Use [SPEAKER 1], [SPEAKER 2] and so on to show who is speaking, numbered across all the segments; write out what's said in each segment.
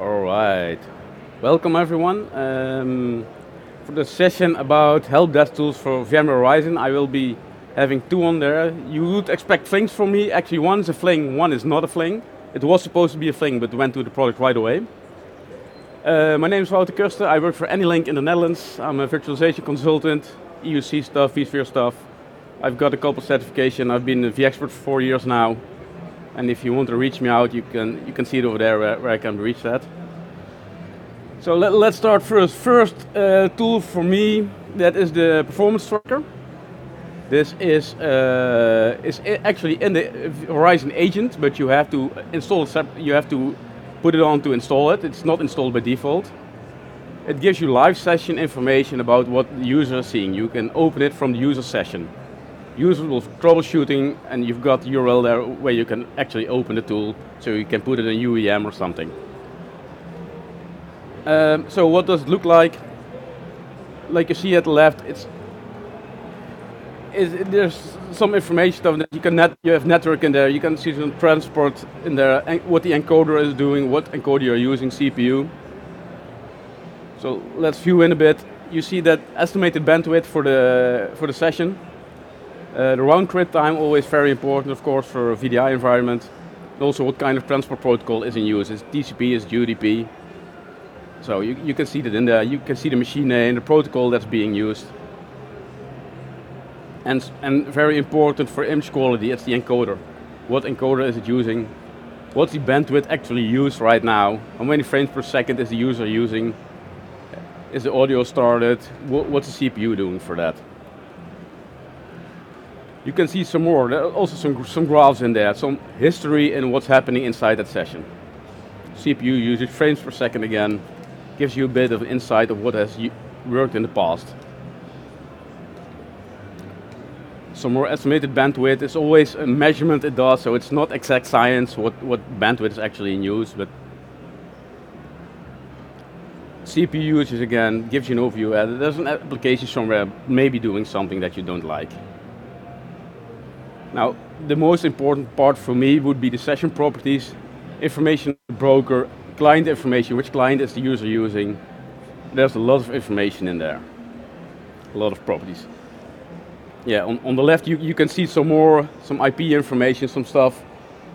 [SPEAKER 1] All right. Welcome everyone. Um, for the session about help desk tools for VMware Horizon, I will be having two on there. You would expect flings from me. Actually, one is a fling, one is not a fling. It was supposed to be a fling, but went to the product right away. Uh, my name is Wouter Kursten. I work for AnyLink in the Netherlands. I'm a virtualization consultant, EUC stuff, vSphere stuff. I've got a couple certification. I've been a vExpert for four years now. And if you want to reach me out, you can, you can see it over there where, where I can reach that. So let, us start first. First uh, tool for me, that is the performance tracker. This is, uh, is actually in the Horizon agent, but you have to install it, you have to put it on to install it. It's not installed by default. It gives you live session information about what the user is seeing. You can open it from the user session. User will troubleshooting and you've got URL there where you can actually open the tool so you can put it in UEM or something. Um, so what does it look like? Like you see at the left, it's there's some information that you can net, you have network in there, you can see some transport in there, what the encoder is doing, what encoder you're using, CPU. So let's view in a bit. You see that estimated bandwidth for the for the session. Uh, the round trip time always very important, of course, for a VDI environment. Also, what kind of transport protocol is in use? Is TCP? Is UDP? So you, you can see that in there. You can see the machine name, the protocol that's being used. And, and very important for image quality, it's the encoder. What encoder is it using? What's the bandwidth actually used right now? How many frames per second is the user using? Is the audio started? What's the CPU doing for that? You can see some more, there are also some, some graphs in there, some history and what's happening inside that session. CPU usage, frames per second again, gives you a bit of insight of what has worked in the past. some more estimated bandwidth. It's always a measurement it does, so it's not exact science what, what bandwidth is actually in use, but CPU usage again gives you an overview. Uh, there's an application somewhere maybe doing something that you don't like. Now, the most important part for me would be the session properties, information broker, client information, which client is the user using. There's a lot of information in there, a lot of properties yeah, on, on the left you, you can see some more, some IP information, some stuff.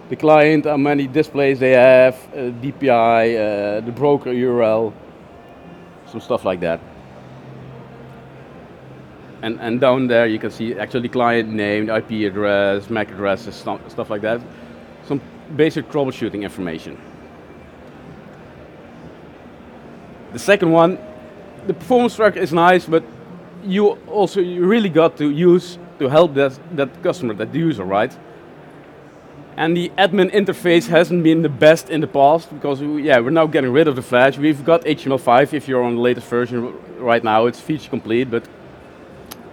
[SPEAKER 1] The client, how many displays they have, uh, DPI, uh, the broker URL, some stuff like that. And, and down there you can see actually client name, IP address, MAC address, stuff, stuff like that. Some basic troubleshooting information. The second one, the performance tracker is nice, but you also you really got to use to help that, that customer, that user, right? And the admin interface hasn't been the best in the past because we, yeah, we're now getting rid of the Flash. We've got HTML5 if you're on the latest version right now. It's feature complete, but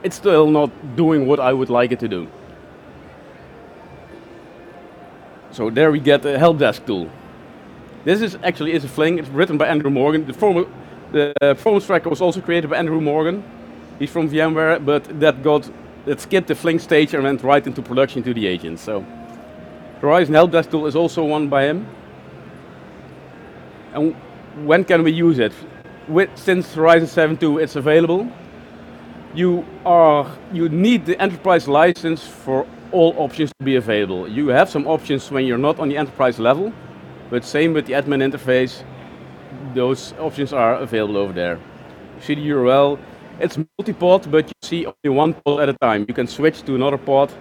[SPEAKER 1] it's still not doing what I would like it to do. So there we get a help desk tool. This is actually is a fling. It's written by Andrew Morgan. The, former, the uh, performance tracker was also created by Andrew Morgan. He's from VMware, but that got that skipped the Fling stage and went right into production to the agent. So Horizon Help Desk tool is also one by him. And when can we use it? With, since Horizon 7.2 it's available, you are you need the enterprise license for all options to be available. You have some options when you're not on the enterprise level, but same with the admin interface, those options are available over there. You see the URL, it's multi-pod, but you see only one pod at a time. You can switch to another pod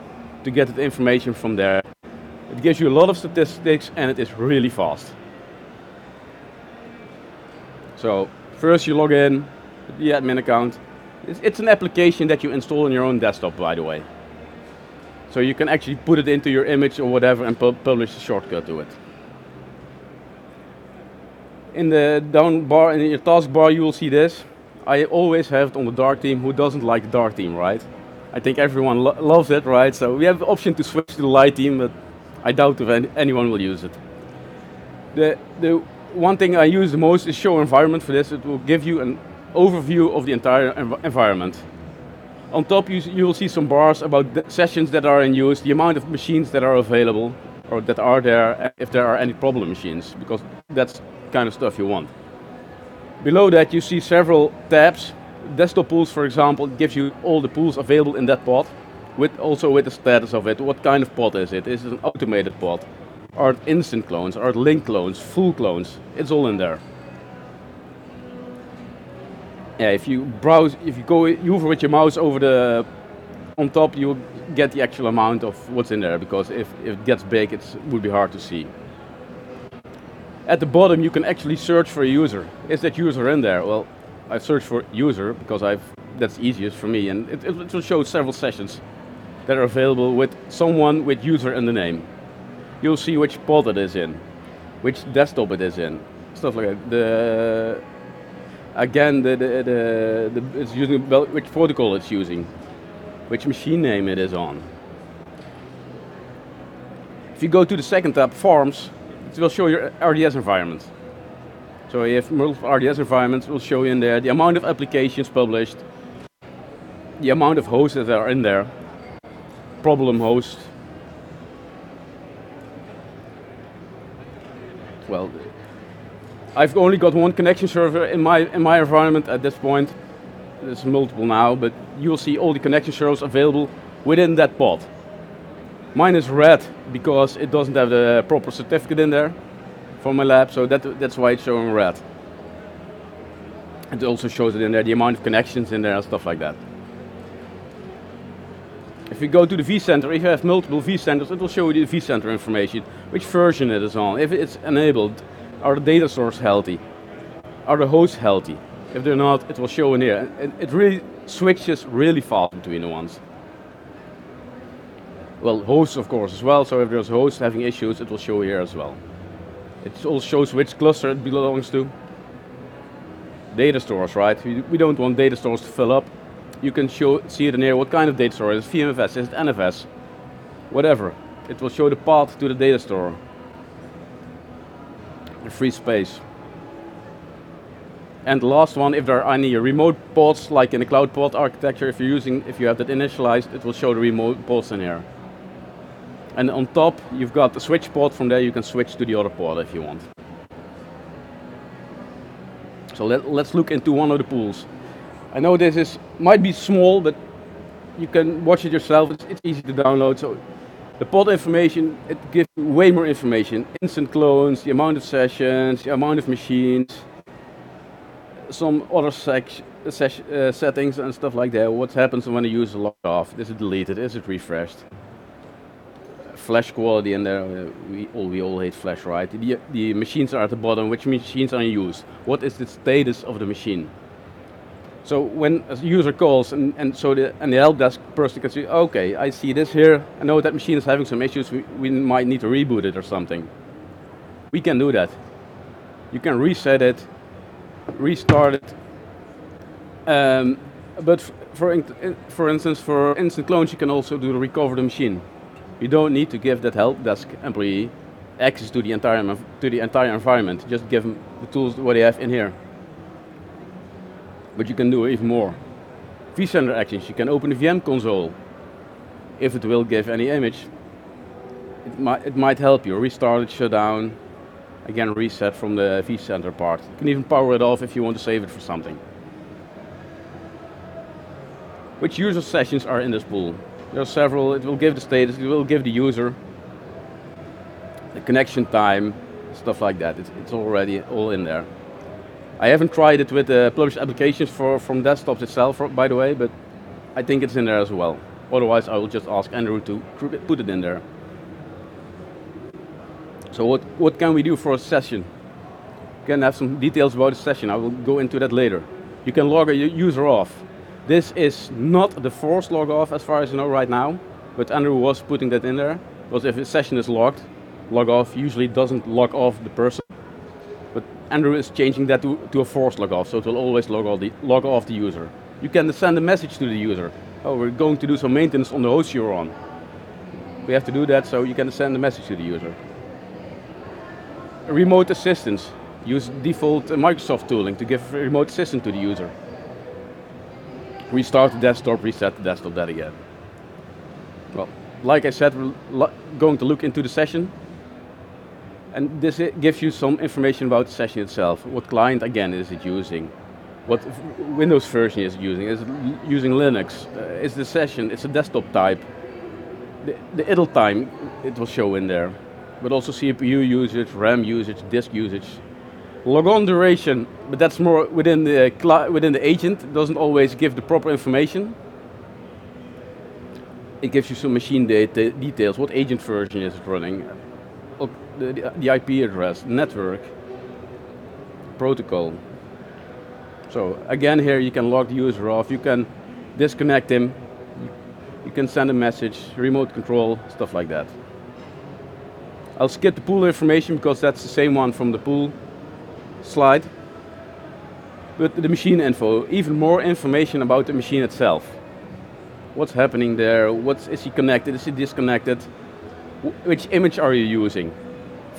[SPEAKER 1] to get the information from there. It gives you a lot of statistics and it is really fast. So first you log in, the admin account. It's, it's, an application that you install on your own desktop, by the way. So you can actually put it into your image or whatever and pu publish a shortcut to it. In the down bar, in your taskbar, you will see this. I always have it on the dark theme. Who doesn't like the dark theme, right? I think everyone lo loves it, right? So we have the option to switch to the light theme, but I doubt if any anyone will use it. The, the one thing I use the most is show environment for this. It will give you an overview of the entire env environment. On top, you, you will see some bars about sessions that are in use, the amount of machines that are available, or that are there, uh, if there are any problem machines, because that's kind of stuff you want. Below that you see several tabs. Desktop pools, for example, gives you all the pools available in that pod, with also with the status of it. What kind of pod is it? Is it an automated pod? Are it instant clones? Are it link clones? Full clones? It's all in there. Yeah, if you browse, if you go hover with your mouse over the on top, you get the actual amount of what's in there because if, if it gets big, it would be hard to see. At the bottom, you can actually search for a user. Is that user in there? Well, I search for user because I've that's easiest for me, and it, it will show several sessions that are available with someone with user in the name. You'll see which pod it is in, which desktop it is in, stuff like that. The again, the, the, the, the it's using which protocol it's using which machine name it is on. If you go to the second tab, Farms, it will show your RDS environment. So have multiple RDS environments, will show you in there the amount of applications published, the amount of hosts that are in there, problem host. Well, I've only got one connection server in my in my environment at this point, there's multiple now, but you'll see all the connection servers available within that pod. Mine is red because it doesn't have the proper certificate in there for my lab, so that, that's why it's showing red. It also shows it in there, the amount of connections in there and stuff like that. If you go to the vCenter, if you have multiple vCenters, it will show you the vCenter information, which version it is on, if it's enabled, are the data stores healthy, are the hosts healthy, if they're not, it will show in here. It, it really switches really fast between the ones. Well, hosts of course as well, so if there's hosts having issues, it will show here as well. It also shows which cluster it belongs to. Data stores, right? We don't want data stores to fill up. You can show, see it in here, what kind of data store is it? VMFS, is it NFS? Whatever. It will show the path to the data store. Free space. And the last one, if there are any remote pods, like in the cloud pod architecture, if you're using, if you have that initialized, it will show the remote pods in here. And on top, you've got the switch pod. From there, you can switch to the other pod if you want. So let, us look into one of the pools. I know this is might be small, but you can watch it yourself. It's, it's easy to download. So the pod information, it gives you way more information. Instant clones, the amount of sessions, the amount of machines, some other sec uh, settings and stuff like that. What happens when the user logs off? Is it deleted? Is it refreshed? Flash quality in there. Uh, we all we all hate flash, right? The, the machines are at the bottom. Which machines are in use? What is the status of the machine? So when a user calls and, and so the and the help desk person can say, okay, I see this here. I know that machine is having some issues. We, we might need to reboot it or something. We can do that. You can reset it restart it. Um, but for, for instance, for instant clones, you can also do the recover the machine. You don't need to give that help desk employee access to the entire to the entire environment. Just give them the tools what they have in here. But you can do even more. vCenter actions. You can open the VM console. If it will give any image, it might it might help you restart it, shut down, again reset from the vCenter part. You can even power it off if you want to save it for something. Which user sessions are in this pool? There are several, it will give the status, it will give the user, the connection time, stuff like that. It's, it's already all in there. I haven't tried it with the published applications for, from desktops itself, by the way, but I think it's in there as well. Otherwise, I will just ask Andrew to put it in there. So what, what can we do for a session? You can have some details about the session. I will go into that later. You can log a user off. This is not the forced log off as far as I know right now, but Andrew was putting that in there. Because if a session is logged, log off usually doesn't log off the person. Andrew is changing that to, to a forced log off, so it will always log, the, log off the user. You can send a message to the user. Oh, we're going to do some maintenance on the host you're on. We have to do that, so you can send a message to the user remote assistance. Use default Microsoft tooling to give remote assistance to the user. Restart the desktop, reset the desktop, that again. Well, like I said, we're going to look into the session. And this gives you some information about the session itself. What client, again, is it using? What Windows version is it using? Is it using Linux? Uh, is the session, it's a desktop type. The, the idle time, it will show in there. But also CPU usage, RAM usage, disk usage. Logon duration, but that's more within the, within the agent. It doesn't always give the proper information. It gives you some machine data details, what agent version is it running, the, the, IP address, network, protocol. So again here you can log the user off, you can disconnect him, you can send a message, remote control, stuff like that. I'll skip the pool information because that's the same one from the pool slide. But the machine info, even more information about the machine itself. What's happening there? What's, is he connected? Is he disconnected? Which image are you using?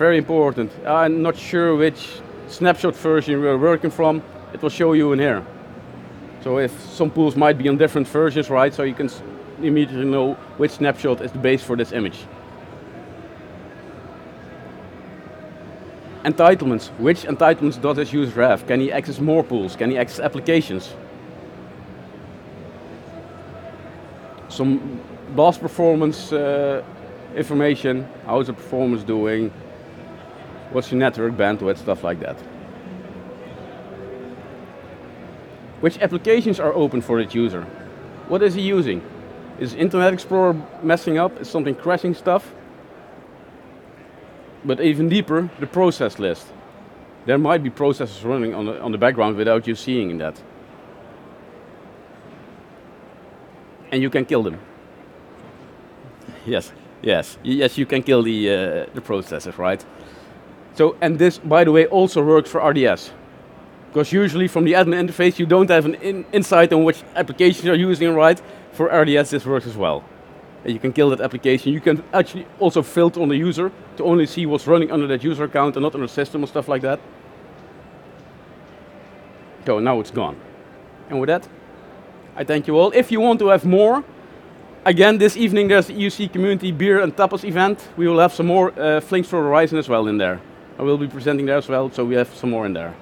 [SPEAKER 1] Very important. I'm not sure which snapshot version we're working from. It will show you in here. So if some pools might be on different versions, right? So you can immediately know which snapshot is the base for this image. Entitlements. Which entitlements does this user have? Can he access more pools? Can he access applications? Some boss performance uh, information. How's the performance doing? What's your network bandwidth? Stuff like that. Which applications are open for that user? What is he using? Is Internet Explorer messing up? Is something crashing stuff? But even deeper, the process list. There might be processes running on the, on the background without you seeing that. And you can kill them. Yes, yes, yes, you can kill the, uh, the processes, right? So, and this, by the way, also works for RDS. Because usually from the admin interface, you don't have an in insight on which applications you're using, right? For RDS, this works as well. And you can kill that application. You can actually also filter on the user to only see what's running under that user account and not on the system or stuff like that. So now it's gone. And with that, I thank you all. If you want to have more, again, this evening there's the EUC Community Beer and Tapas event. We will have some more uh, Flings for Horizon as well in there. I will be presenting there as well, so we have some more in there.